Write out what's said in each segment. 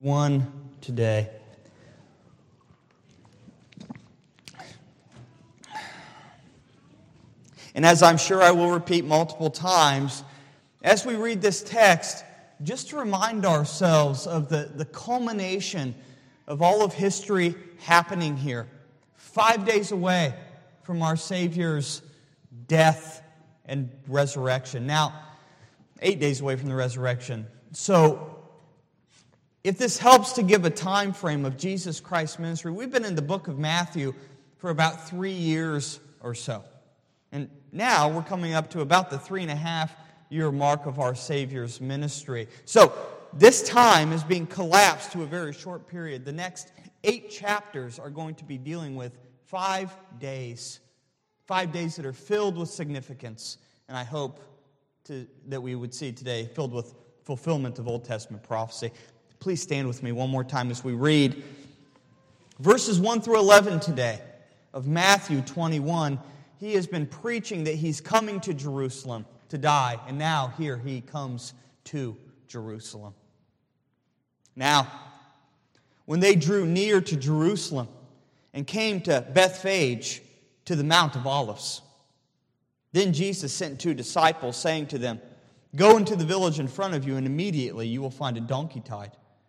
one today. And as I'm sure I will repeat multiple times, as we read this text, just to remind ourselves of the, the culmination of all of history happening here, five days away from our Savior's death and resurrection. Now, eight days away from the resurrection. So, if this helps to give a time frame of Jesus Christ's ministry, we've been in the book of Matthew for about three years or so. And now we're coming up to about the three and a half year mark of our Savior's ministry. So this time is being collapsed to a very short period. The next eight chapters are going to be dealing with five days. Five days that are filled with significance. And I hope to, that we would see today filled with fulfillment of Old Testament prophecy. Please stand with me one more time as we read verses 1 through 11 today of Matthew 21 he has been preaching that he's coming to Jerusalem to die, and now here he comes to Jerusalem. Now, when they drew near to Jerusalem and came to Bethphage to the Mount of Olives, then Jesus sent two disciples, saying to them, Go into the village in front of you, and immediately you will find a donkey tied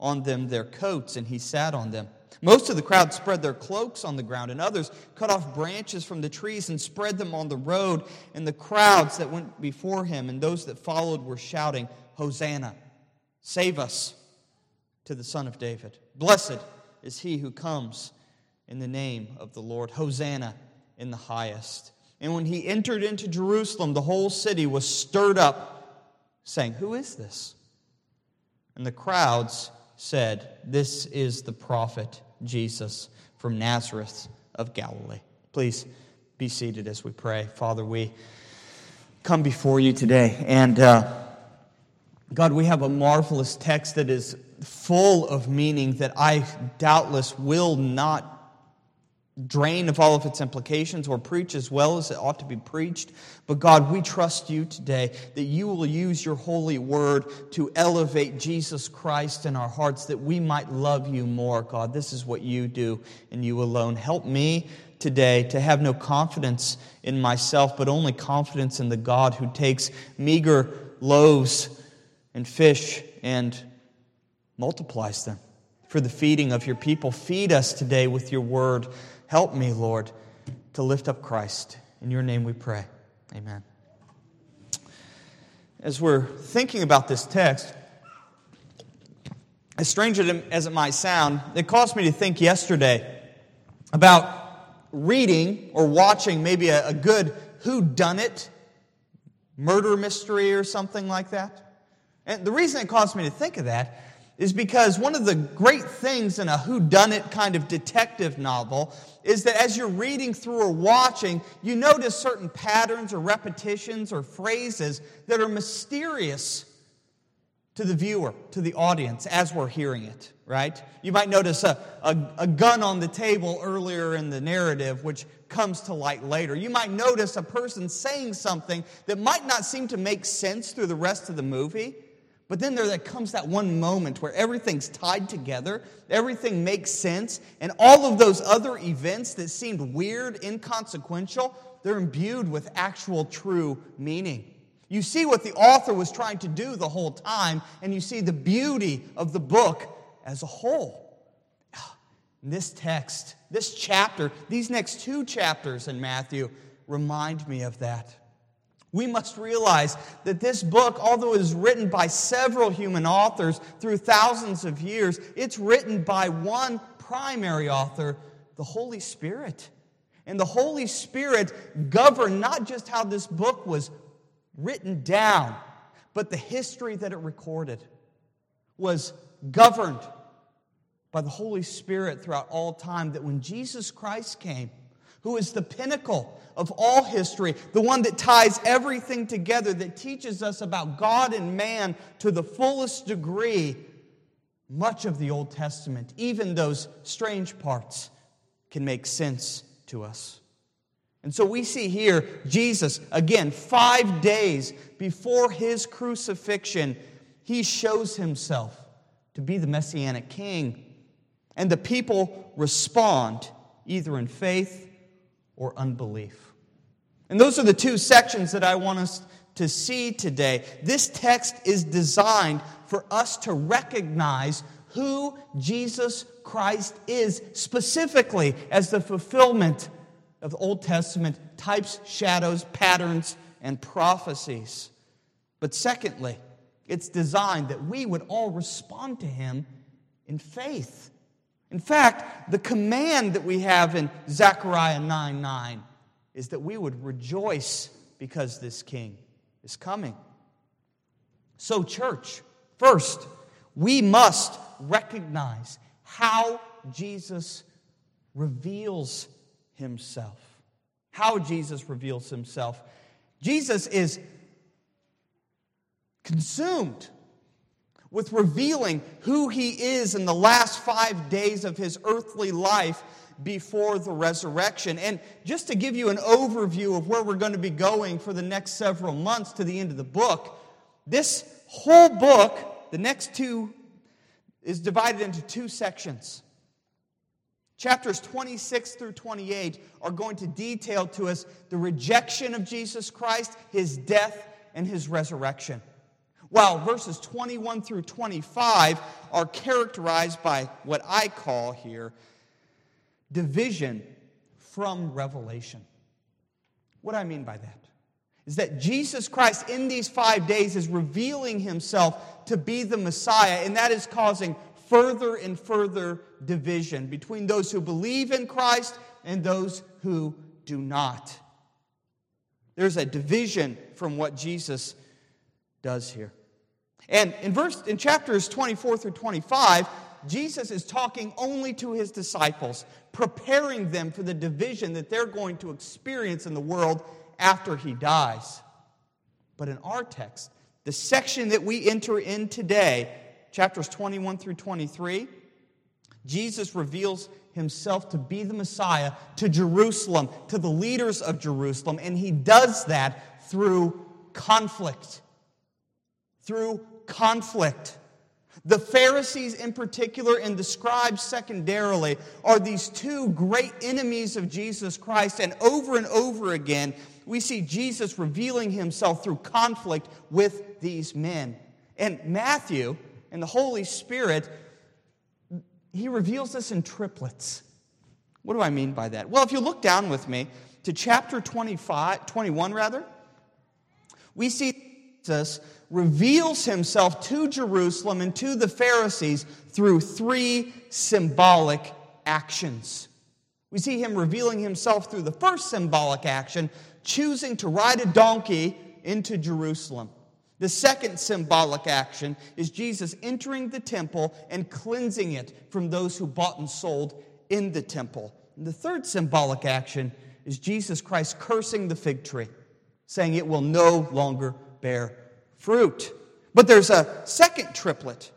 on them their coats, and he sat on them. Most of the crowd spread their cloaks on the ground, and others cut off branches from the trees and spread them on the road. And the crowds that went before him and those that followed were shouting, Hosanna! Save us to the Son of David. Blessed is he who comes in the name of the Lord. Hosanna in the highest. And when he entered into Jerusalem, the whole city was stirred up, saying, Who is this? And the crowds said, This is the prophet Jesus from Nazareth of Galilee. Please be seated as we pray. Father, we come before you today. And uh, God, we have a marvelous text that is full of meaning that I doubtless will not drain of all of its implications or preach as well as it ought to be preached. But God, we trust you today that you will use your holy word to elevate Jesus Christ in our hearts that we might love you more, God. This is what you do and you alone. Help me today to have no confidence in myself, but only confidence in the God who takes meager loaves and fish and multiplies them for the feeding of your people. Feed us today with your word. Help me, Lord, to lift up Christ. In your name we pray. Amen. As we're thinking about this text, as strange as it might sound, it caused me to think yesterday about reading or watching maybe a, a good who done it murder mystery or something like that. And the reason it caused me to think of that is because one of the great things in a whodunit kind of detective novel is that as you're reading through or watching, you notice certain patterns or repetitions or phrases that are mysterious to the viewer, to the audience, as we're hearing it, right? You might notice a, a, a, gun on the table earlier in the narrative, which comes to light later. You might notice a person saying something that might not seem to make sense through the rest of the movie but then there comes that one moment where everything's tied together, everything makes sense, and all of those other events that seemed weird, inconsequential, they're imbued with actual true meaning. You see what the author was trying to do the whole time, and you see the beauty of the book as a whole. This text, this chapter, these next two chapters in Matthew remind me of that. We must realize that this book, although it is written by several human authors through thousands of years, it's written by one primary author, the Holy Spirit. And the Holy Spirit governed not just how this book was written down, but the history that it recorded was governed by the Holy Spirit throughout all time that when Jesus Christ came, who is the pinnacle of all history, the one that ties everything together, that teaches us about God and man to the fullest degree, much of the Old Testament, even those strange parts, can make sense to us. And so we see here Jesus, again, five days before his crucifixion, he shows himself to be the Messianic King. And the people respond either in faith or unbelief. And those are the two sections that I want us to see today. This text is designed for us to recognize who Jesus Christ is, specifically as the fulfillment of Old Testament types, shadows, patterns, and prophecies. But secondly, it's designed that we would all respond to him in faith. In fact, the command that we have in Zechariah 9 9 is that we would rejoice because this king is coming. So, church, first, we must recognize how Jesus reveals himself. How Jesus reveals himself. Jesus is consumed with revealing who he is in the last five days of his earthly life before the resurrection. And just to give you an overview of where we're going to be going for the next several months to the end of the book, this whole book, the next two, is divided into two sections. Chapters 26 through 28 are going to detail to us the rejection of Jesus Christ, his death, and his resurrection. While verses 21 through 25 are characterized by what I call here division from revelation. What do I mean by that? Is that Jesus Christ in these five days is revealing himself to be the Messiah, and that is causing further and further division between those who believe in Christ and those who do not. There's a division from what Jesus does here. And in verse in chapters 24 through 25, Jesus is talking only to his disciples, preparing them for the division that they're going to experience in the world after he dies. But in our text, the section that we enter in today, chapters 21 through 23, Jesus reveals himself to be the Messiah to Jerusalem, to the leaders of Jerusalem, and he does that through conflict. Through conflict. The Pharisees, in particular, and the scribes, secondarily, are these two great enemies of Jesus Christ. And over and over again, we see Jesus revealing himself through conflict with these men. And Matthew and the Holy Spirit, he reveals this in triplets. What do I mean by that? Well, if you look down with me to chapter 25, 21, rather, we see Jesus reveals himself to Jerusalem and to the Pharisees through three symbolic actions. We see him revealing himself through the first symbolic action, choosing to ride a donkey into Jerusalem. The second symbolic action is Jesus entering the temple and cleansing it from those who bought and sold in the temple. And the third symbolic action is Jesus Christ cursing the fig tree, saying it will no longer bear fruit. But there's a second triplet.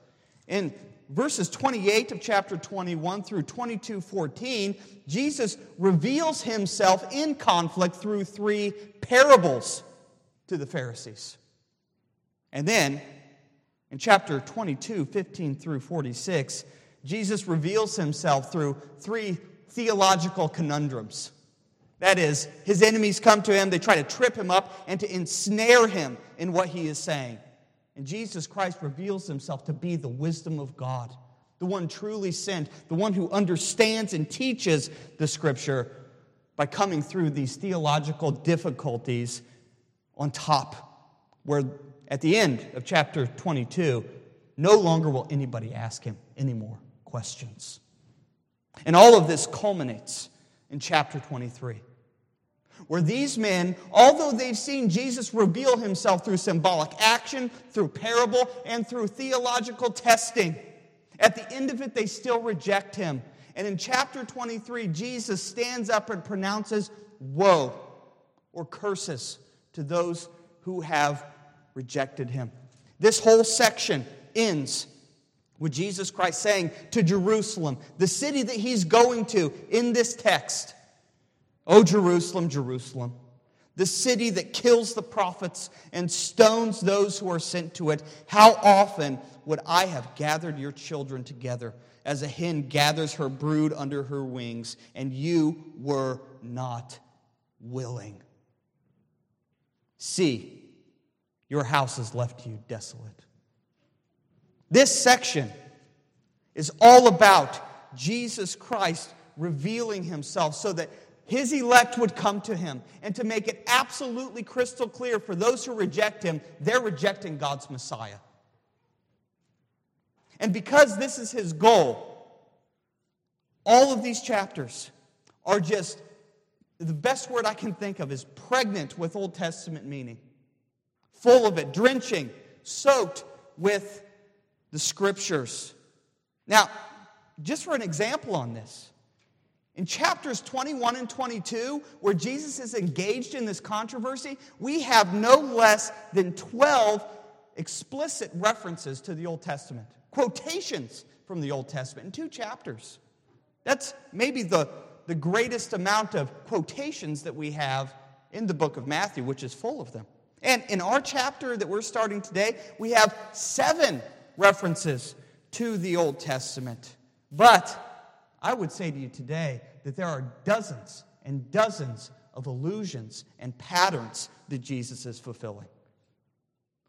In verses 28 of chapter 21 through 22 14, Jesus reveals himself in conflict through three parables to the Pharisees. And then in chapter 22, 15 through 46, Jesus reveals himself through three theological conundrums. That is, his enemies come to him, they try to trip him up and to ensnare him in what he is saying. And Jesus Christ reveals himself to be the wisdom of God, the one truly sent, the one who understands and teaches the scripture by coming through these theological difficulties on top, where at the end of chapter 22, no longer will anybody ask him any more questions. And all of this culminates in chapter 23 where these men, although they've seen Jesus reveal himself through symbolic action, through parable, and through theological testing, At the end of it, they still reject him. And in chapter 23, Jesus stands up and pronounces woe or curses to those who have rejected him. This whole section ends with Jesus Christ saying to Jerusalem, the city that he's going to in this text, Oh, Jerusalem, Jerusalem, the city that kills the prophets and stones those who are sent to it, how often would I have gathered your children together as a hen gathers her brood under her wings, and you were not willing? See, your house is left you desolate. This section is all about Jesus Christ revealing himself so that his elect would come to him. And to make it absolutely crystal clear for those who reject him, they're rejecting God's Messiah. And because this is his goal, all of these chapters are just the best word I can think of is pregnant with Old Testament meaning, full of it, drenching, soaked with the scriptures. Now, just for an example on this, in chapters 21 and 22, where Jesus is engaged in this controversy, we have no less than 12 explicit references to the Old Testament, quotations from the Old Testament in two chapters. That's maybe the, the greatest amount of quotations that we have in the book of Matthew, which is full of them. And in our chapter that we're starting today, we have seven references to the Old Testament. But I would say to you today that there are dozens and dozens of allusions and patterns that Jesus is fulfilling.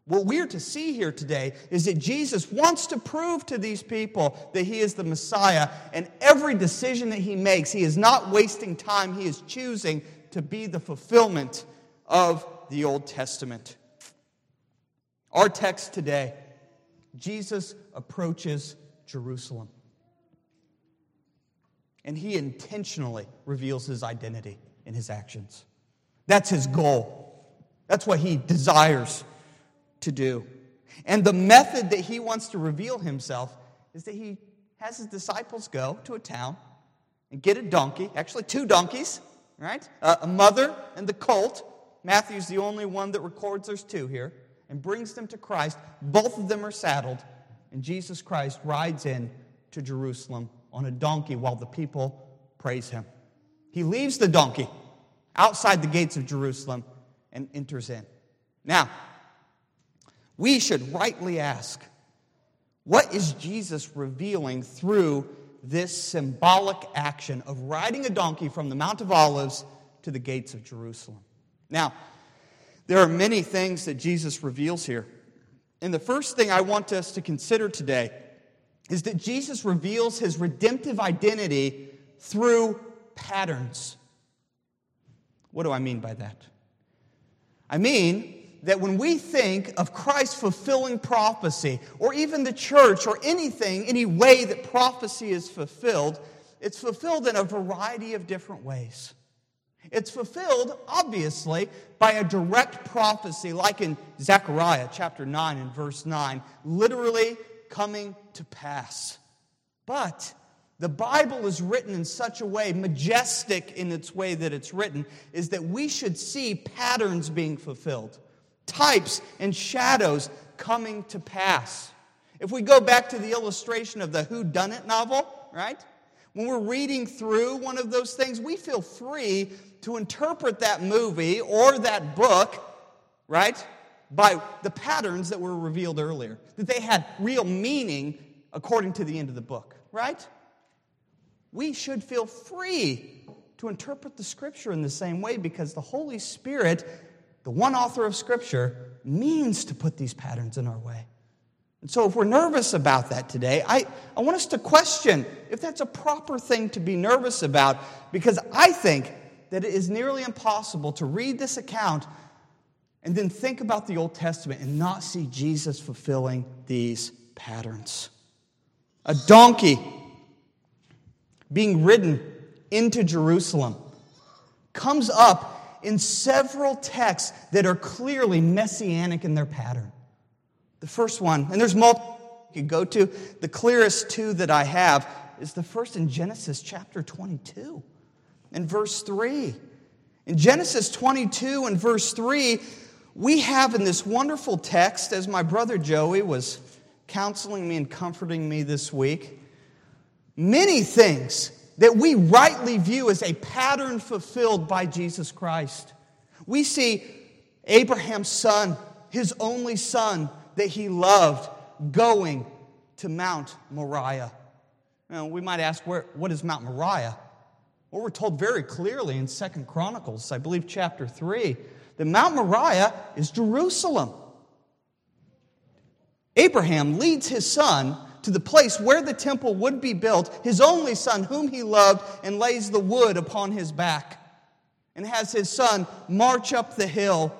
What we're to see here today is that Jesus wants to prove to these people that he is the Messiah, and every decision that he makes, he is not wasting time, he is choosing to be the fulfillment of the Old Testament. Our text today Jesus approaches Jerusalem. And he intentionally reveals his identity in his actions. That's his goal. That's what he desires to do. And the method that he wants to reveal himself is that he has his disciples go to a town and get a donkey, actually, two donkeys, right? a mother and the colt. Matthew's the only one that records there's two here and brings them to Christ. Both of them are saddled, and Jesus Christ rides in to Jerusalem on a donkey while the people praise him. He leaves the donkey outside the gates of Jerusalem and enters in. Now, we should rightly ask what is Jesus revealing through this symbolic action of riding a donkey from the Mount of Olives to the gates of Jerusalem? Now, there are many things that Jesus reveals here. And the first thing I want us to consider today is that Jesus reveals his redemptive identity through patterns. What do I mean by that? I mean that when we think of Christ fulfilling prophecy, or even the church, or anything, any way that prophecy is fulfilled, it's fulfilled in a variety of different ways. It's fulfilled, obviously, by a direct prophecy, like in Zechariah chapter 9 and verse 9, literally coming to pass. But the Bible is written in such a way, majestic in its way that it's written, is that we should see patterns being fulfilled, types and shadows coming to pass. If we go back to the illustration of the Who Done It novel, right? When we're reading through one of those things, we feel free to interpret that movie or that book, right, by the patterns that were revealed earlier, that they had real meaning according to the end of the book, right? We should feel free to interpret the scripture in the same way because the Holy Spirit, the one author of scripture, means to put these patterns in our way. And so, if we're nervous about that today, I, I want us to question if that's a proper thing to be nervous about because I think that it is nearly impossible to read this account and then think about the Old Testament and not see Jesus fulfilling these patterns. A donkey being ridden into Jerusalem comes up in several texts that are clearly messianic in their pattern. The first one, and there's multiple you could go to. The clearest two that I have is the first in Genesis chapter 22 and verse 3. In Genesis 22 and verse 3, we have in this wonderful text, as my brother Joey was counseling me and comforting me this week, many things that we rightly view as a pattern fulfilled by Jesus Christ. We see Abraham's son, his only son that he loved, going to Mount Moriah. Now, we might ask, where, what is Mount Moriah? Well, we're told very clearly in Second Chronicles, I believe chapter 3, that Mount Moriah is Jerusalem. Abraham leads his son to the place where the temple would be built, his only son, whom he loved, and lays the wood upon his back, and has his son march up the hill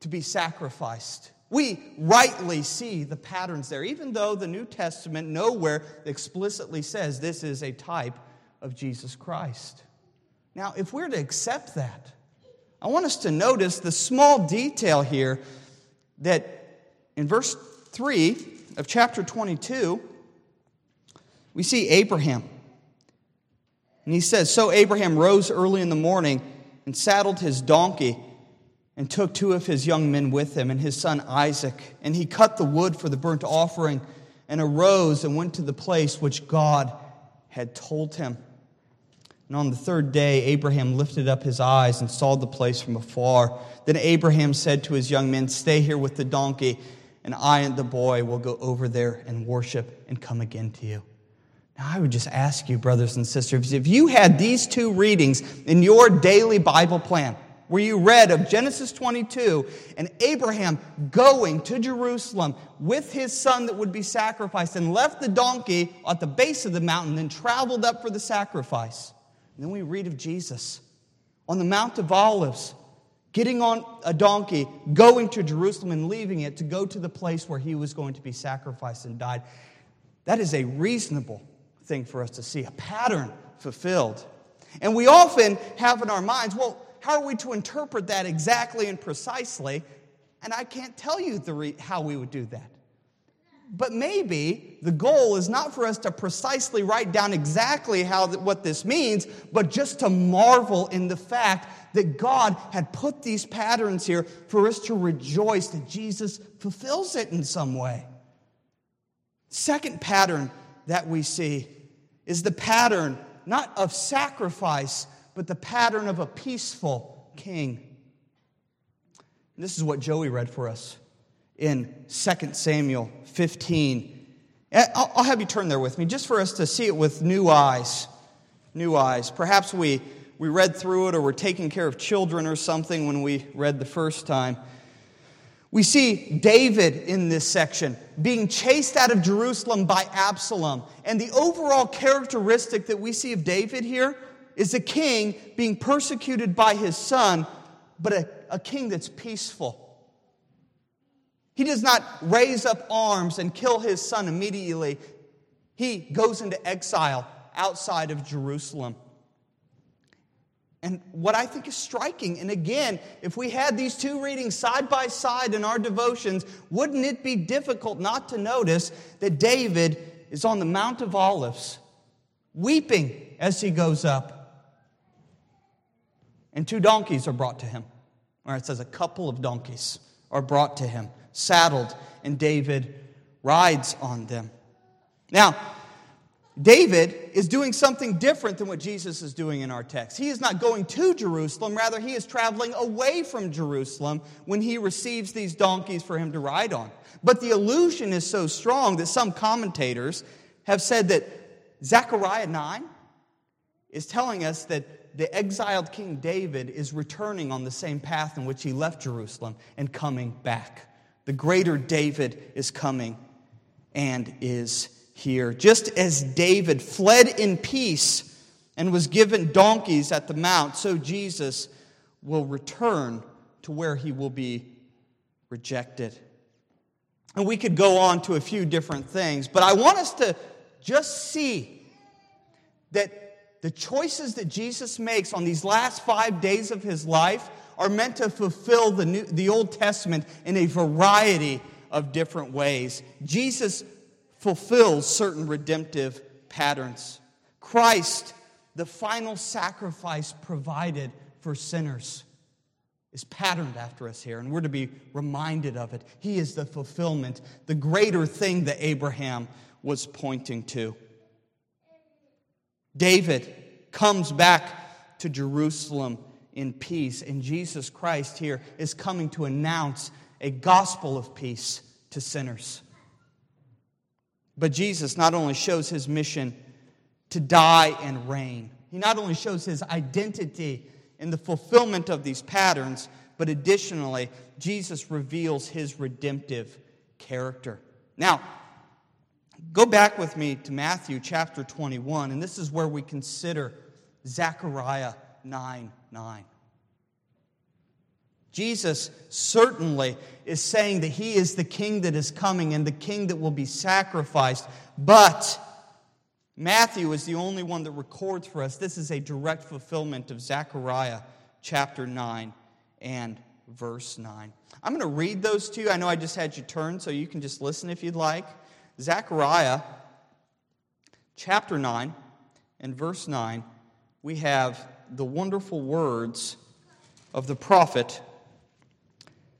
to be sacrificed. We rightly see the patterns there, even though the New Testament nowhere explicitly says this is a type of Jesus Christ. Now, if we're to accept that, I want us to notice the small detail here that in verse 3 of chapter 22, we see Abraham. And he says, So Abraham rose early in the morning and saddled his donkey and took two of his young men with him and his son Isaac. And he cut the wood for the burnt offering and arose and went to the place which God had told him. And on the third day, Abraham lifted up his eyes and saw the place from afar. Then Abraham said to his young men, Stay here with the donkey, and I and the boy will go over there and worship and come again to you. Now, I would just ask you, brothers and sisters, if you had these two readings in your daily Bible plan, where you read of Genesis 22 and Abraham going to Jerusalem with his son that would be sacrificed and left the donkey at the base of the mountain and traveled up for the sacrifice. And then we read of Jesus on the Mount of Olives, getting on a donkey, going to Jerusalem and leaving it to go to the place where he was going to be sacrificed and died. That is a reasonable thing for us to see, a pattern fulfilled. And we often have in our minds, well, how are we to interpret that exactly and precisely? And I can't tell you re- how we would do that. But maybe the goal is not for us to precisely write down exactly how what this means, but just to marvel in the fact that God had put these patterns here for us to rejoice that Jesus fulfills it in some way. Second pattern that we see is the pattern not of sacrifice, but the pattern of a peaceful king. And this is what Joey read for us in 2 Samuel 15. Eh, I'll have you turn there with me just for us to see it with new eyes. New eyes. Perhaps we, we read through it or we're taking care of children or something when we read the first time. We see David in this section being chased out of Jerusalem by Absalom. And the overall characteristic that we see of David here is a king being persecuted by his son, but a, a king that's peaceful. He does not raise up arms and kill his son immediately. He goes into exile outside of Jerusalem. And what I think is striking, and again, if we had these two readings side by side in our devotions, wouldn't it be difficult not to notice that David is on the Mount of Olives, weeping as he goes up? And two donkeys are brought to him. Or it says a couple of donkeys are brought to him, saddled, and David rides on them. Now, David is doing something different than what Jesus is doing in our text. He is not going to Jerusalem, rather, he is traveling away from Jerusalem when he receives these donkeys for him to ride on. But the illusion is so strong that some commentators have said that Zechariah 9 is telling us that the exiled King David is returning on the same path in which he left Jerusalem and coming back. The greater David is coming and is here. Just as David fled in peace and was given donkeys at the mount, so Jesus will return to where he will be rejected. And we could go on to a few different things, but I want us to just see that the choices that Jesus makes on these last five days of his life are meant to fulfill the, New, the Old Testament in a variety of different ways. Jesus fulfills certain redemptive patterns. Christ, the final sacrifice provided for sinners, is patterned after us here, and we're to be reminded of it. He is the fulfillment, the greater thing that Abraham was pointing to. David comes back to Jerusalem in peace, and Jesus Christ here is coming to announce a gospel of peace to sinners. But Jesus not only shows his mission to die and reign, he not only shows his identity in the fulfillment of these patterns, but additionally, Jesus reveals his redemptive character. Now, go back with me to Matthew chapter 21, and this is where we consider Zechariah 9 9. Jesus certainly is saying that he is the king that is coming and the king that will be sacrificed, but Matthew is the only one that records for us. This is a direct fulfillment of Zechariah chapter 9 and verse 9. I'm going to read those you. I know I just had you turn, so you can just listen if you'd like. Zechariah chapter 9 and verse 9, we have the wonderful words of the prophet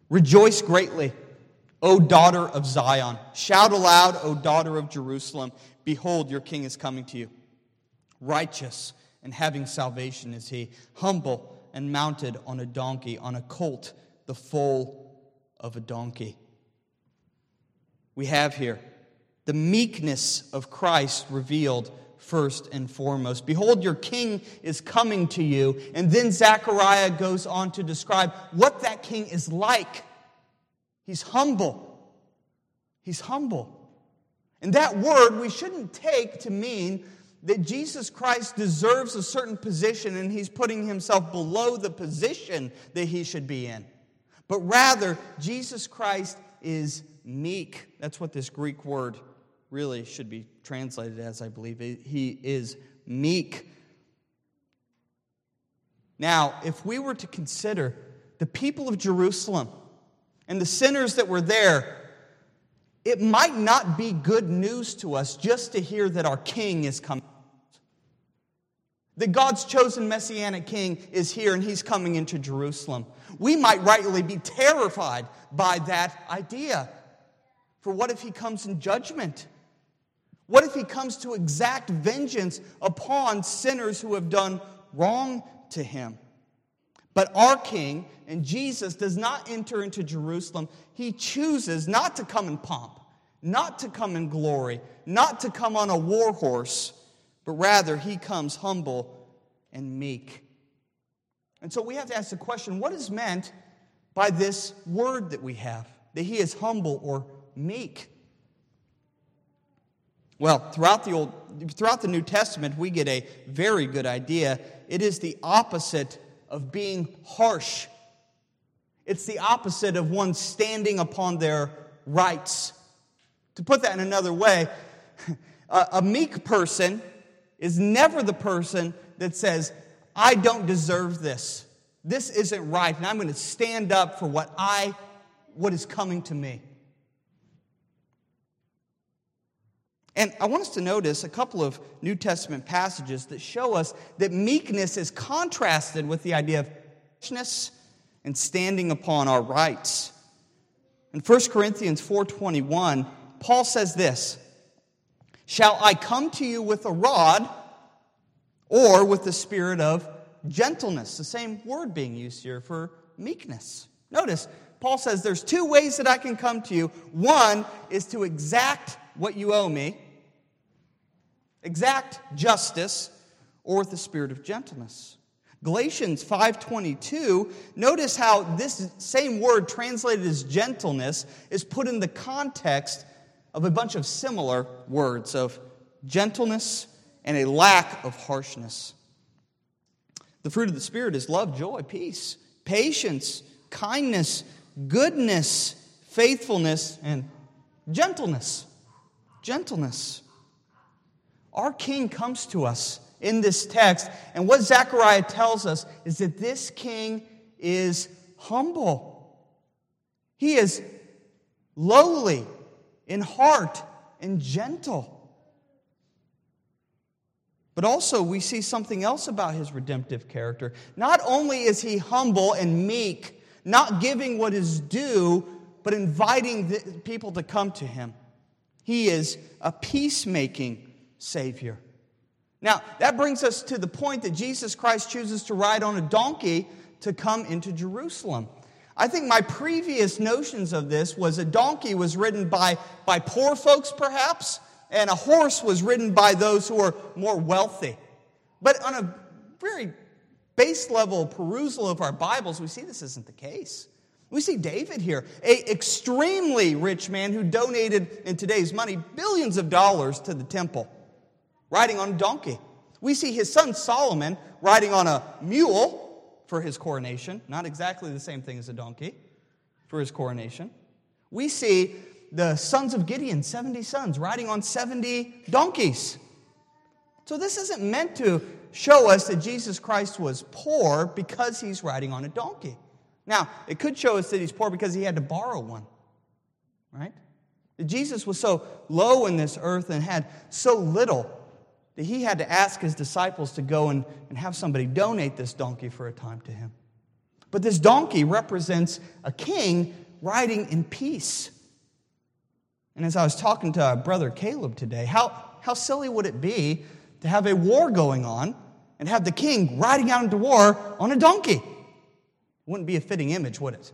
Rejoice greatly, O daughter of Zion. Shout aloud, O daughter of Jerusalem. Behold, your king is coming to you. Righteous and having salvation is he, humble and mounted on a donkey, on a colt, the foal of a donkey. We have here the meekness of Christ revealed first and foremost. Behold, your king is coming to you. And then Zechariah goes on to describe what that king is like. He's humble. He's humble. And that word we shouldn't take to mean that Jesus Christ deserves a certain position and he's putting himself below the position that he should be in. But rather, Jesus Christ is meek. That's what this Greek word really should be translated as, I believe. He is meek. Now, if we were to consider the people of Jerusalem and the sinners that were there, it might not be good news to us just to hear that our king is coming. That God's chosen messianic king is here and he's coming into Jerusalem. We might rightly be terrified by that idea. For what if he comes in judgment? What if he comes to exact vengeance upon sinners who have done wrong to him? But our King and Jesus does not enter into Jerusalem. He chooses not to come in pomp, not to come in glory, not to come on a war horse, but rather he comes humble and meek. And so we have to ask the question what is meant by this word that we have, that he is humble or meek? Well, throughout the Old, throughout the New Testament, we get a very good idea. It is the opposite of being harsh. It's the opposite of one standing upon their rights. To put that in another way, a, a meek person is never the person that says, I don't deserve this. This isn't right, and I'm going to stand up for what I what is coming to me. And I want us to notice a couple of New Testament passages that show us that meekness is contrasted with the idea of harshness and standing upon our rights. In 1 Corinthians 4:21, Paul says this, "Shall I come to you with a rod or with the spirit of gentleness?" The same word being used here for meekness. Notice, Paul says there's two ways that I can come to you. One is to exact what you owe me, exact justice or with the spirit of gentleness. Galatians 5:22 notice how this same word translated as gentleness is put in the context of a bunch of similar words of gentleness and a lack of harshness. The fruit of the spirit is love, joy, peace, patience, kindness, goodness, faithfulness and gentleness. Gentleness. Our king comes to us in this text, and what Zechariah tells us is that this king is humble. He is lowly in heart and gentle. But also, we see something else about his redemptive character. Not only is he humble and meek, not giving what is due, but inviting people to come to him. He is a peacemaking Savior. Now, that brings us to the point that Jesus Christ chooses to ride on a donkey to come into Jerusalem. I think my previous notions of this was a donkey was ridden by, by poor folks, perhaps, and a horse was ridden by those who were more wealthy. But on a very base level perusal of our Bibles, we see this isn't the case. We see David here, a extremely rich man who donated in today's money billions of dollars to the temple, riding on a donkey. We see his son Solomon riding on a mule for his coronation, not exactly the same thing as a donkey for his coronation. We see the sons of Gideon, 70 sons, riding on 70 donkeys. So this isn't meant to show us that Jesus Christ was poor because he's riding on a donkey. Now, it could show us that he's poor because he had to borrow one, right? That Jesus was so low in this earth and had so little that he had to ask his disciples to go and, and have somebody donate this donkey for a time to him. But this donkey represents a king riding in peace. And as I was talking to our brother Caleb today, how, how silly would it be to have a war going on and have the king riding out into war on a donkey? Wouldn't be a fitting image, would it?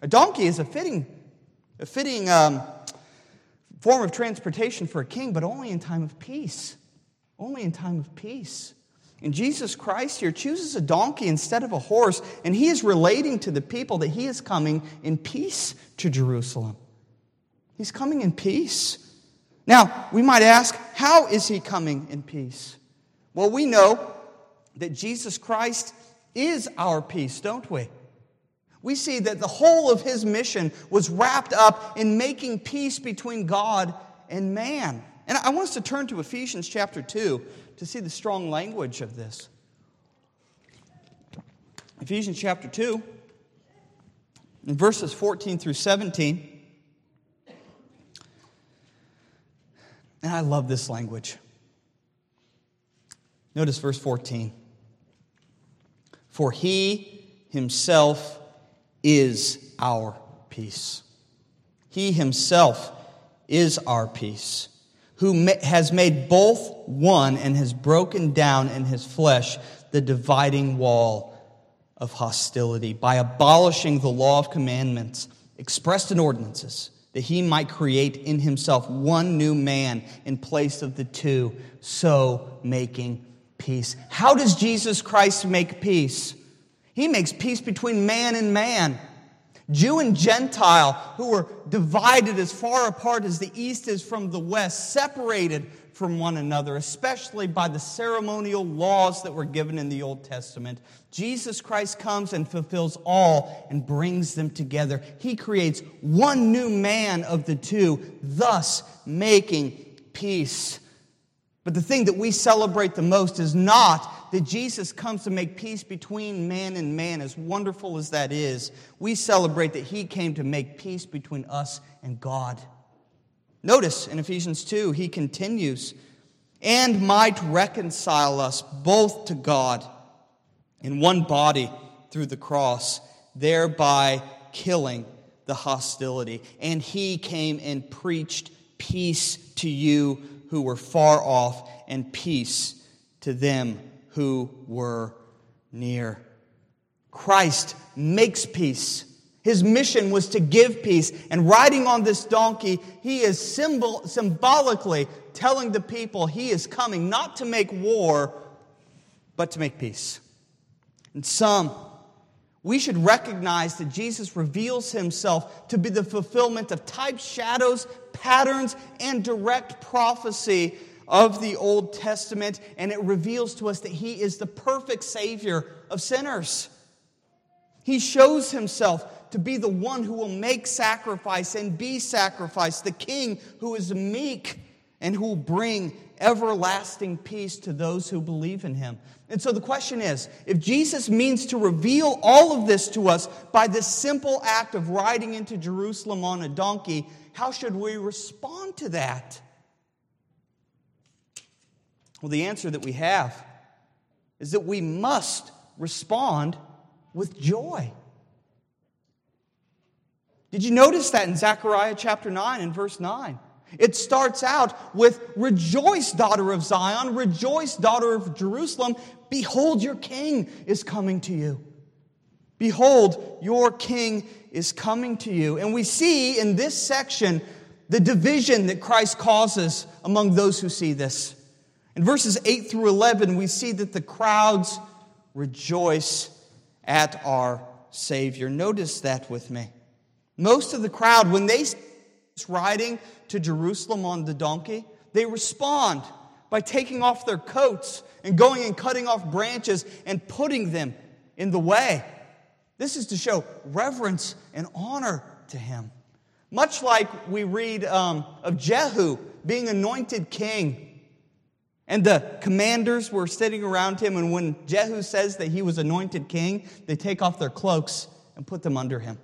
A donkey is a fitting, a fitting um, form of transportation for a king, but only in time of peace. Only in time of peace. And Jesus Christ here chooses a donkey instead of a horse, and he is relating to the people that he is coming in peace to Jerusalem. He's coming in peace. Now, we might ask, how is he coming in peace? Well, we know that Jesus Christ is our peace, don't we? We see that the whole of his mission was wrapped up in making peace between God and man. And I want us to turn to Ephesians chapter 2 to see the strong language of this. Ephesians chapter 2, in verses 14 through 17. And I love this language. Notice verse 14. For he himself is our peace. He himself is our peace, who has made both one and has broken down in his flesh the dividing wall of hostility by abolishing the law of commandments expressed in ordinances that he might create in himself one new man in place of the two, so making peace. How does Jesus Christ make peace? He makes peace between man and man. Jew and Gentile, who were divided as far apart as the east is from the west, separated from one another, especially by the ceremonial laws that were given in the Old Testament. Jesus Christ comes and fulfills all and brings them together. He creates one new man of the two, thus making peace. But the thing that we celebrate the most is not that Jesus comes to make peace between man and man, as wonderful as that is. We celebrate that he came to make peace between us and God. Notice in Ephesians 2, he continues, and might reconcile us both to God in one body through the cross, thereby killing the hostility. And he came and preached peace to you who were far off and peace to them who were near. Christ makes peace. His mission was to give peace. And riding on this donkey, he is symbol, symbolically telling the people he is coming not to make war, but to make peace. And some, we should recognize that Jesus reveals himself to be the fulfillment of types, shadows, patterns, and direct prophecy of the Old Testament, and it reveals to us that he is the perfect Savior of sinners. He shows himself to be the one who will make sacrifice and be sacrificed, the King who is meek and who will bring everlasting peace to those who believe in him. And so the question is if Jesus means to reveal all of this to us by this simple act of riding into Jerusalem on a donkey, how should we respond to that? Well, the answer that we have is that we must respond with joy. Did you notice that in Zechariah chapter 9 and verse 9? It starts out with Rejoice, daughter of Zion, rejoice, daughter of Jerusalem. Behold, your king is coming to you. Behold, your king is coming to you. And we see in this section the division that Christ causes among those who see this. In verses 8 through 11, we see that the crowds rejoice at our Savior. Notice that with me. Most of the crowd, when they riding to Jerusalem on the donkey, they respond by taking off their coats and going and cutting off branches and putting them in the way. This is to show reverence and honor to him. Much like we read um, of Jehu being anointed king and the commanders were sitting around him, and when Jehu says that he was anointed king, they take off their cloaks and put them under him.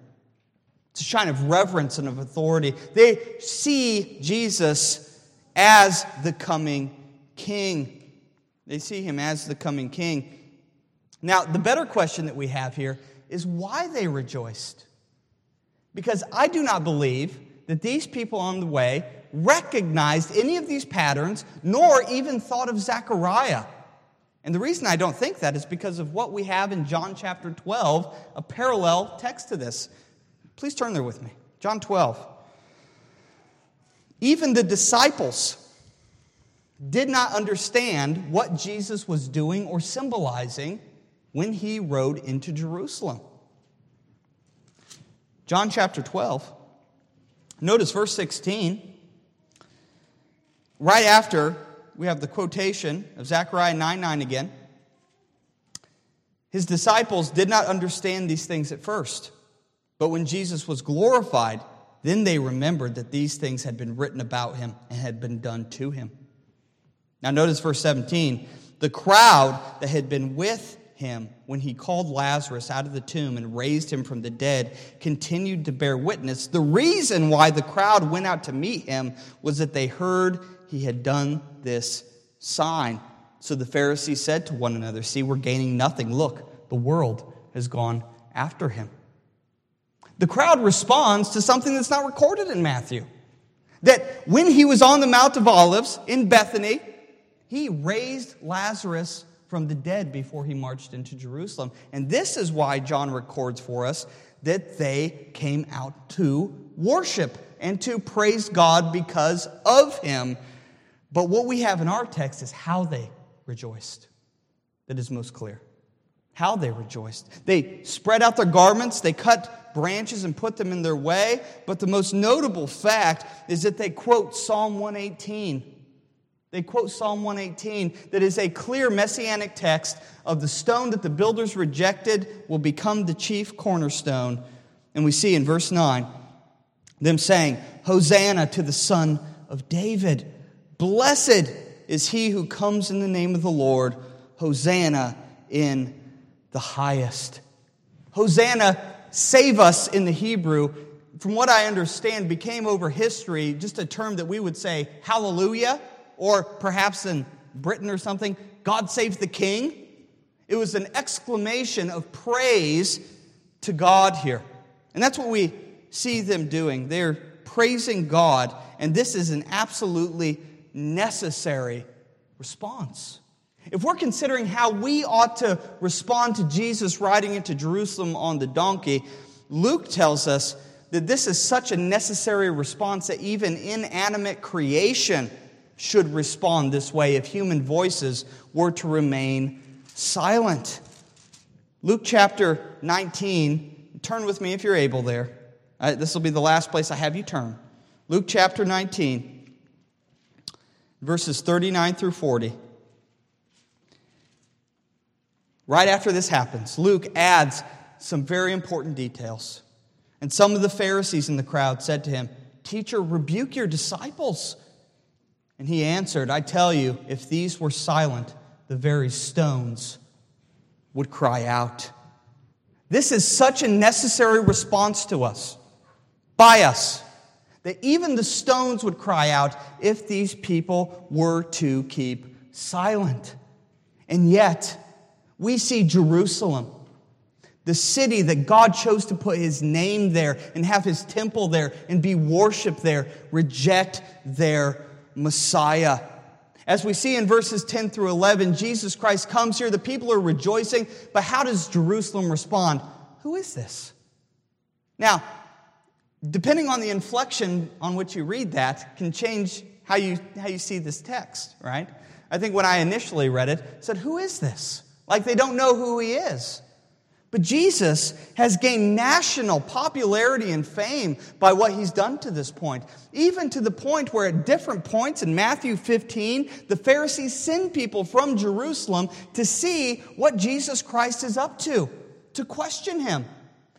It's a sign of reverence and of authority. They see Jesus as the coming king. They see him as the coming king. Now, the better question that we have here is why they rejoiced. Because I do not believe that these people on the way recognized any of these patterns, nor even thought of Zechariah. And the reason I don't think that is because of what we have in John chapter 12, a parallel text to this. Please turn there with me. John 12. Even the disciples did not understand what Jesus was doing or symbolizing when he rode into Jerusalem. John chapter 12. Notice verse 16. Right after, we have the quotation of Zechariah 9 9 again. His disciples did not understand these things at first, but when Jesus was glorified, then they remembered that these things had been written about him and had been done to him. Now, notice verse 17. The crowd that had been with him when he called Lazarus out of the tomb and raised him from the dead continued to bear witness. The reason why the crowd went out to meet him was that they heard he had done this sign. So the Pharisees said to one another, See, we're gaining nothing. Look, the world has gone after him. The crowd responds to something that's not recorded in Matthew. That when he was on the Mount of Olives in Bethany, he raised Lazarus from the dead before he marched into Jerusalem. And this is why John records for us that they came out to worship and to praise God because of him. But what we have in our text is how they rejoiced. That is most clear. How they rejoiced. They spread out their garments, they cut branches and put them in their way. But the most notable fact is that they quote Psalm 118. They quote Psalm 118 that is a clear messianic text of the stone that the builders rejected will become the chief cornerstone. And we see in verse 9 them saying, Hosanna to the Son of David. Blessed is he who comes in the name of the Lord. Hosanna in the highest. Hosanna, save us in the Hebrew, from what I understand, became over history just a term that we would say, hallelujah, or perhaps in Britain or something, God save the king. It was an exclamation of praise to God here. And that's what we see them doing. They're praising God, and this is an absolutely necessary response. If we're considering how we ought to respond to Jesus riding into Jerusalem on the donkey, Luke tells us that this is such a necessary response that even inanimate creation should respond this way if human voices were to remain silent. Luke chapter 19, turn with me if you're able there. Uh, this will be the last place I have you turn. Luke chapter 19 verses 39 through 40. Right after this happens, Luke adds some very important details. And some of the Pharisees in the crowd said to him, Teacher, rebuke your disciples. And he answered, I tell you, if these were silent, the very stones would cry out. This is such a necessary response to us, by us, that even the stones would cry out if these people were to keep silent. And yet, we see Jerusalem, the city that God chose to put his name there and have his temple there and be worshiped there, reject their Messiah. As we see in verses 10 through 11, Jesus Christ comes here, the people are rejoicing, but how does Jerusalem respond? Who is this? Now, depending on the inflection on which you read that, can change how you, how you see this text, right? I think when I initially read it, I said, Who is this? Like they don't know who he is. But Jesus has gained national popularity and fame by what he's done to this point. Even to the point where, at different points in Matthew 15, the Pharisees send people from Jerusalem to see what Jesus Christ is up to, to question him.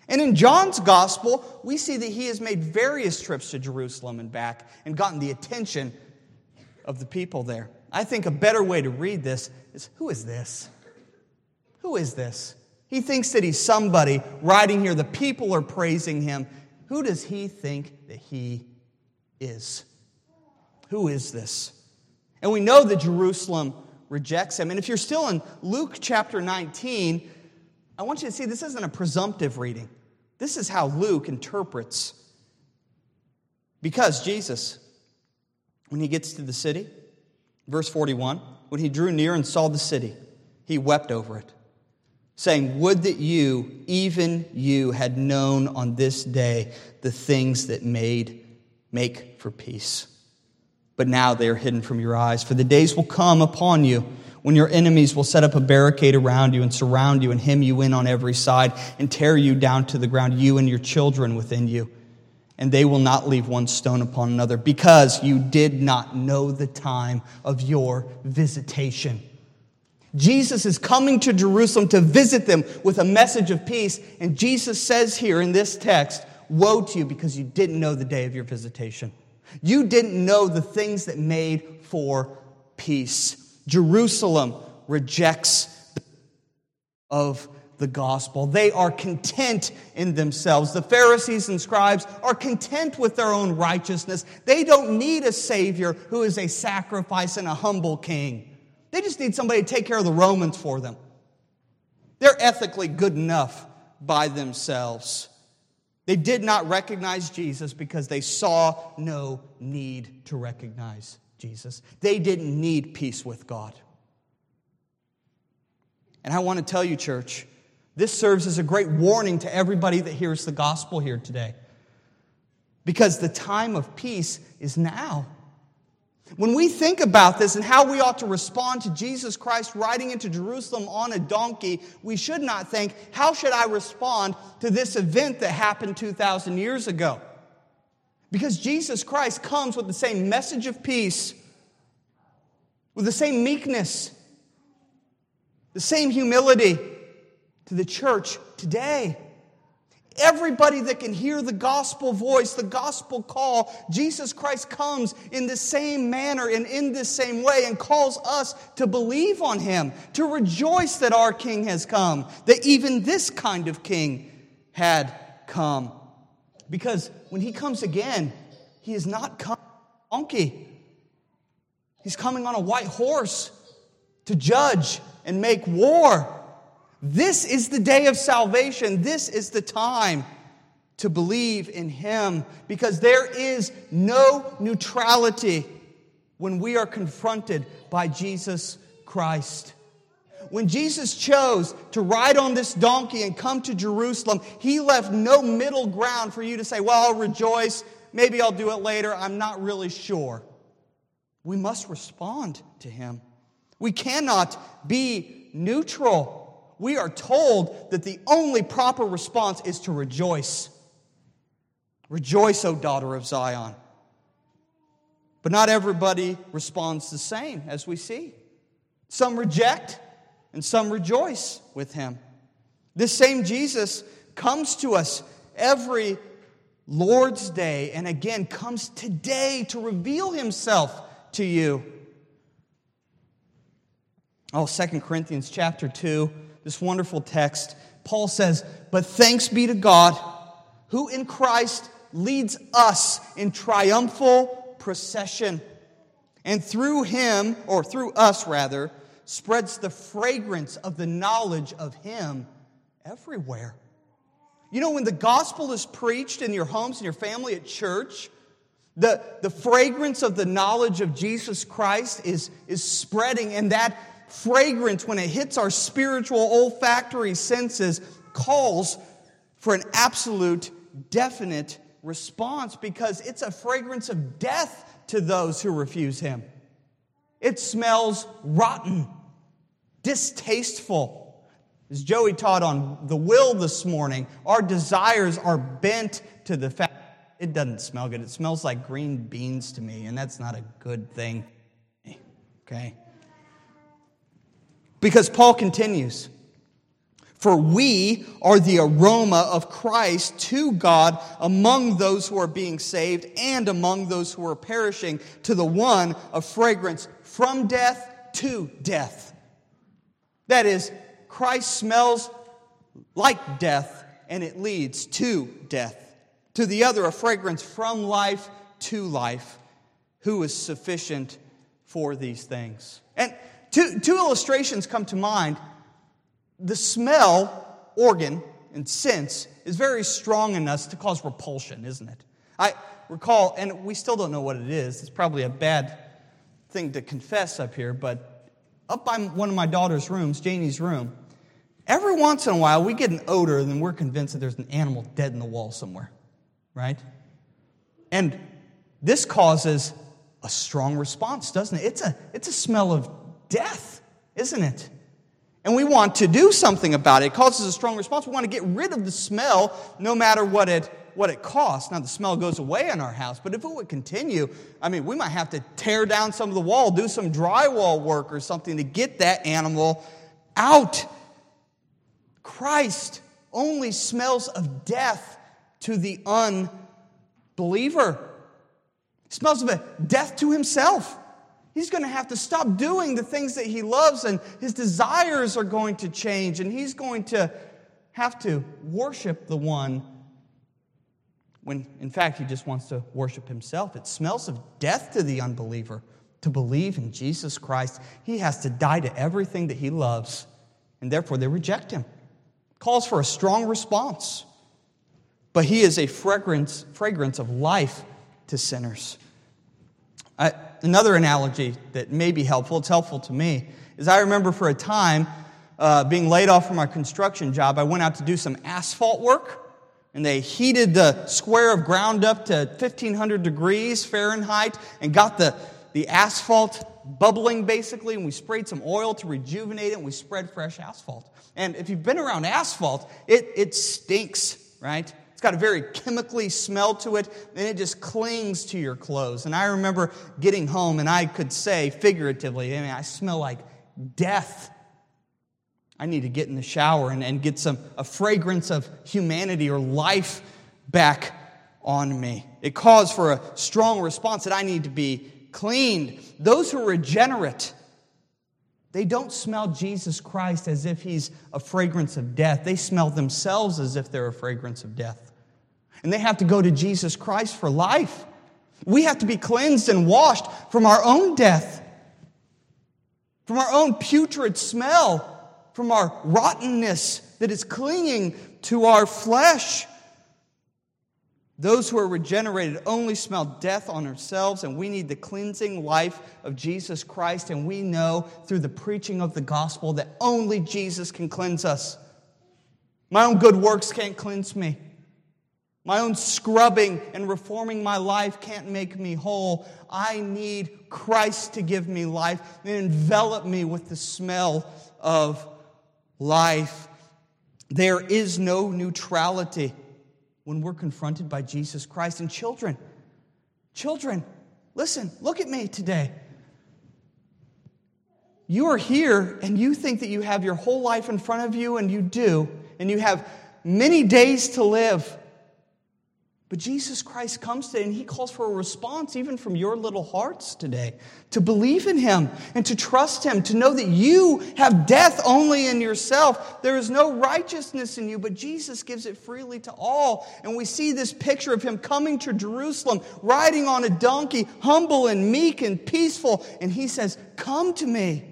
And in John's gospel, we see that he has made various trips to Jerusalem and back and gotten the attention of the people there. I think a better way to read this is who is this? Who is this? He thinks that he's somebody riding here. The people are praising him. Who does he think that he is? Who is this? And we know that Jerusalem rejects him. And if you're still in Luke chapter 19, I want you to see this isn't a presumptive reading. This is how Luke interprets. Because Jesus, when he gets to the city, verse 41, when he drew near and saw the city, he wept over it saying, Would that you, even you, had known on this day the things that made make for peace. But now they are hidden from your eyes. For the days will come upon you when your enemies will set up a barricade around you and surround you and hem you in on every side and tear you down to the ground, you and your children within you. And they will not leave one stone upon another because you did not know the time of your visitation. Jesus is coming to Jerusalem to visit them with a message of peace. And Jesus says here in this text, Woe to you because you didn't know the day of your visitation. You didn't know the things that made for peace. Jerusalem rejects of the gospel. They are content in themselves. The Pharisees and scribes are content with their own righteousness. They don't need a Savior who is a sacrifice and a humble king. They just need somebody to take care of the Romans for them. They're ethically good enough by themselves. They did not recognize Jesus because they saw no need to recognize Jesus. They didn't need peace with God. And I want to tell you, church, this serves as a great warning to everybody that hears the gospel here today. Because the time of peace is now. When we think about this and how we ought to respond to Jesus Christ riding into Jerusalem on a donkey, we should not think, how should I respond to this event that happened 2,000 years ago? Because Jesus Christ comes with the same message of peace, with the same meekness, the same humility to the church today. Everybody that can hear the gospel voice, the gospel call, Jesus Christ comes in the same manner and in the same way and calls us to believe on him, to rejoice that our king has come, that even this kind of king had come. Because when he comes again, he is not coming on a donkey. He's coming on a white horse to judge and make war. This is the day of salvation. This is the time to believe in Him because there is no neutrality when we are confronted by Jesus Christ. When Jesus chose to ride on this donkey and come to Jerusalem, He left no middle ground for you to say, Well, I'll rejoice. Maybe I'll do it later. I'm not really sure. We must respond to Him. We cannot be neutral we are told that the only proper response is to rejoice. Rejoice, O daughter of Zion. But not everybody responds the same, as we see. Some reject and some rejoice with him. This same Jesus comes to us every Lord's Day and again comes today to reveal himself to you. Oh, 2 Corinthians chapter 2, this wonderful text. Paul says, But thanks be to God, who in Christ leads us in triumphal procession, and through him, or through us rather, spreads the fragrance of the knowledge of him everywhere. You know, when the gospel is preached in your homes, in your family, at church, the, the fragrance of the knowledge of Jesus Christ is, is spreading, and that fragrance, when it hits our spiritual olfactory senses, calls for an absolute, definite response because it's a fragrance of death to those who refuse Him. It smells rotten, distasteful. As Joey taught on the will this morning, our desires are bent to the fact it doesn't smell good. It smells like green beans to me, and that's not a good thing. Okay? Because Paul continues For we are the aroma of Christ to God among those who are being saved and among those who are perishing, to the one a fragrance from death to death. That is, Christ smells like death and it leads to death. To the other, a fragrance from life to life, who is sufficient for these things. And Two, two illustrations come to mind. The smell organ and sense is very strong in us to cause repulsion, isn't it? I recall, and we still don't know what it is. It's probably a bad thing to confess up here, but up by one of my daughter's rooms, Janie's room, every once in a while we get an odor and we're convinced that there's an animal dead in the wall somewhere, right? And this causes a strong response, doesn't it? It's a, it's a smell of death, isn't it? And we want to do something about it. It causes a strong response. We want to get rid of the smell no matter what it, what it costs. Now, the smell goes away in our house, but if it would continue, I mean, we might have to tear down some of the wall, do some drywall work or something to get that animal out. Christ only smells of death to the unbeliever. He smells of death to himself. He's going to have to stop doing the things that he loves, and his desires are going to change, and he's going to have to worship the one when, in fact, he just wants to worship himself. It smells of death to the unbeliever to believe in Jesus Christ. He has to die to everything that he loves, and therefore they reject him. Calls for a strong response. But he is a fragrance, fragrance of life to sinners. Another analogy that may be helpful, it's helpful to me, is I remember for a time uh, being laid off from my construction job, I went out to do some asphalt work. And they heated the square of ground up to 1500 degrees Fahrenheit and got the, the asphalt bubbling basically. And we sprayed some oil to rejuvenate it and we spread fresh asphalt. And if you've been around asphalt, it, it stinks, right? It's got a very chemically smell to it, and it just clings to your clothes. And I remember getting home, and I could say figuratively, I mean, I smell like death. I need to get in the shower and, and get some a fragrance of humanity or life back on me. It calls for a strong response that I need to be cleaned. Those who are regenerate, they don't smell Jesus Christ as if he's a fragrance of death. They smell themselves as if they're a fragrance of death. And they have to go to Jesus Christ for life. We have to be cleansed and washed from our own death, from our own putrid smell, from our rottenness that is clinging to our flesh. Those who are regenerated only smell death on ourselves, and we need the cleansing life of Jesus Christ. And we know through the preaching of the gospel that only Jesus can cleanse us. My own good works can't cleanse me. My own scrubbing and reforming my life can't make me whole. I need Christ to give me life and envelop me with the smell of life. There is no neutrality when we're confronted by Jesus Christ. And children, children, listen, look at me today. You are here and you think that you have your whole life in front of you, and you do, and you have many days to live. But Jesus Christ comes today and he calls for a response, even from your little hearts today, to believe in him and to trust him, to know that you have death only in yourself. There is no righteousness in you, but Jesus gives it freely to all. And we see this picture of him coming to Jerusalem, riding on a donkey, humble and meek and peaceful. And he says, Come to me.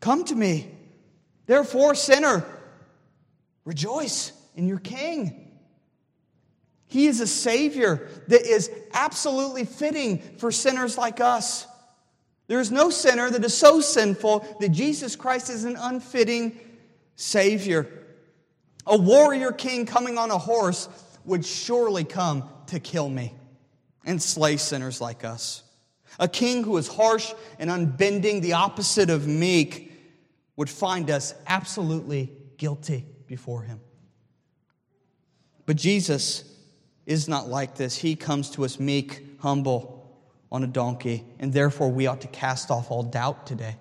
Come to me. Therefore, sinner, rejoice in your King. He is a Savior that is absolutely fitting for sinners like us. There is no sinner that is so sinful that Jesus Christ is an unfitting Savior. A warrior king coming on a horse would surely come to kill me and slay sinners like us. A king who is harsh and unbending, the opposite of meek, would find us absolutely guilty before him. But Jesus is not like this. He comes to us meek, humble, on a donkey, and therefore we ought to cast off all doubt today.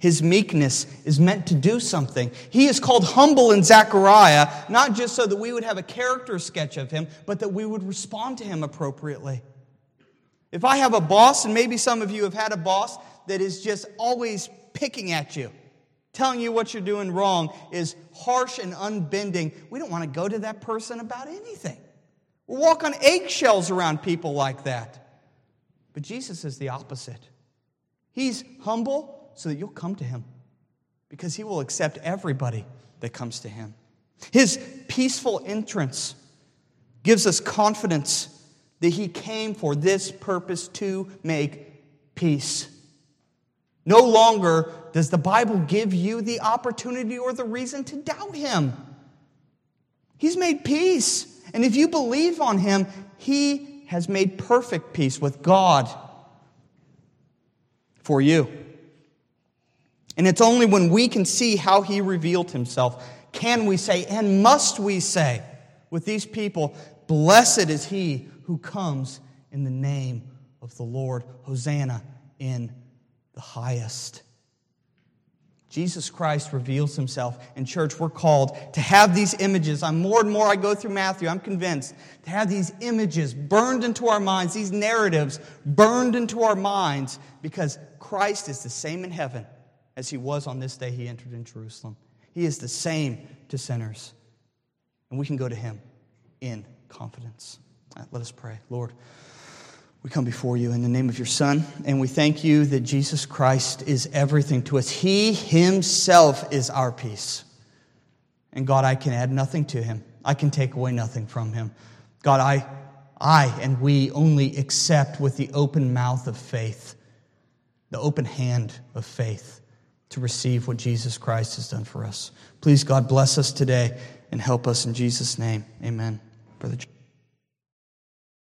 His meekness is meant to do something. He is called humble in Zechariah, not just so that we would have a character sketch of him, but that we would respond to him appropriately. If I have a boss, and maybe some of you have had a boss that is just always picking at you, telling you what you're doing wrong is harsh and unbending. We don't want to go to that person about anything. We'll walk on eggshells around people like that. But Jesus is the opposite. He's humble so that you'll come to him because he will accept everybody that comes to him. His peaceful entrance gives us confidence that he came for this purpose to make peace. No longer does the Bible give you the opportunity or the reason to doubt him. He's made peace. And if you believe on him, he has made perfect peace with God for you. And it's only when we can see how he revealed himself can we say, and must we say, with these people, Blessed is he who comes in the name of the Lord. Hosanna in the highest. Jesus Christ reveals himself. In church, we're called to have these images. I'm more and more I go through Matthew, I'm convinced to have these images burned into our minds, these narratives burned into our minds, because Christ is the same in heaven as he was on this day he entered in Jerusalem. He is the same to sinners. And we can go to him in confidence. Right, let us pray. Lord, we come before you in the name of your Son, and we thank you that Jesus Christ is everything to us. He Himself is our peace. And God, I can add nothing to Him, I can take away nothing from Him. God, I, I and we only accept with the open mouth of faith, the open hand of faith to receive what Jesus Christ has done for us. Please, God, bless us today and help us in Jesus' name. Amen. Brother.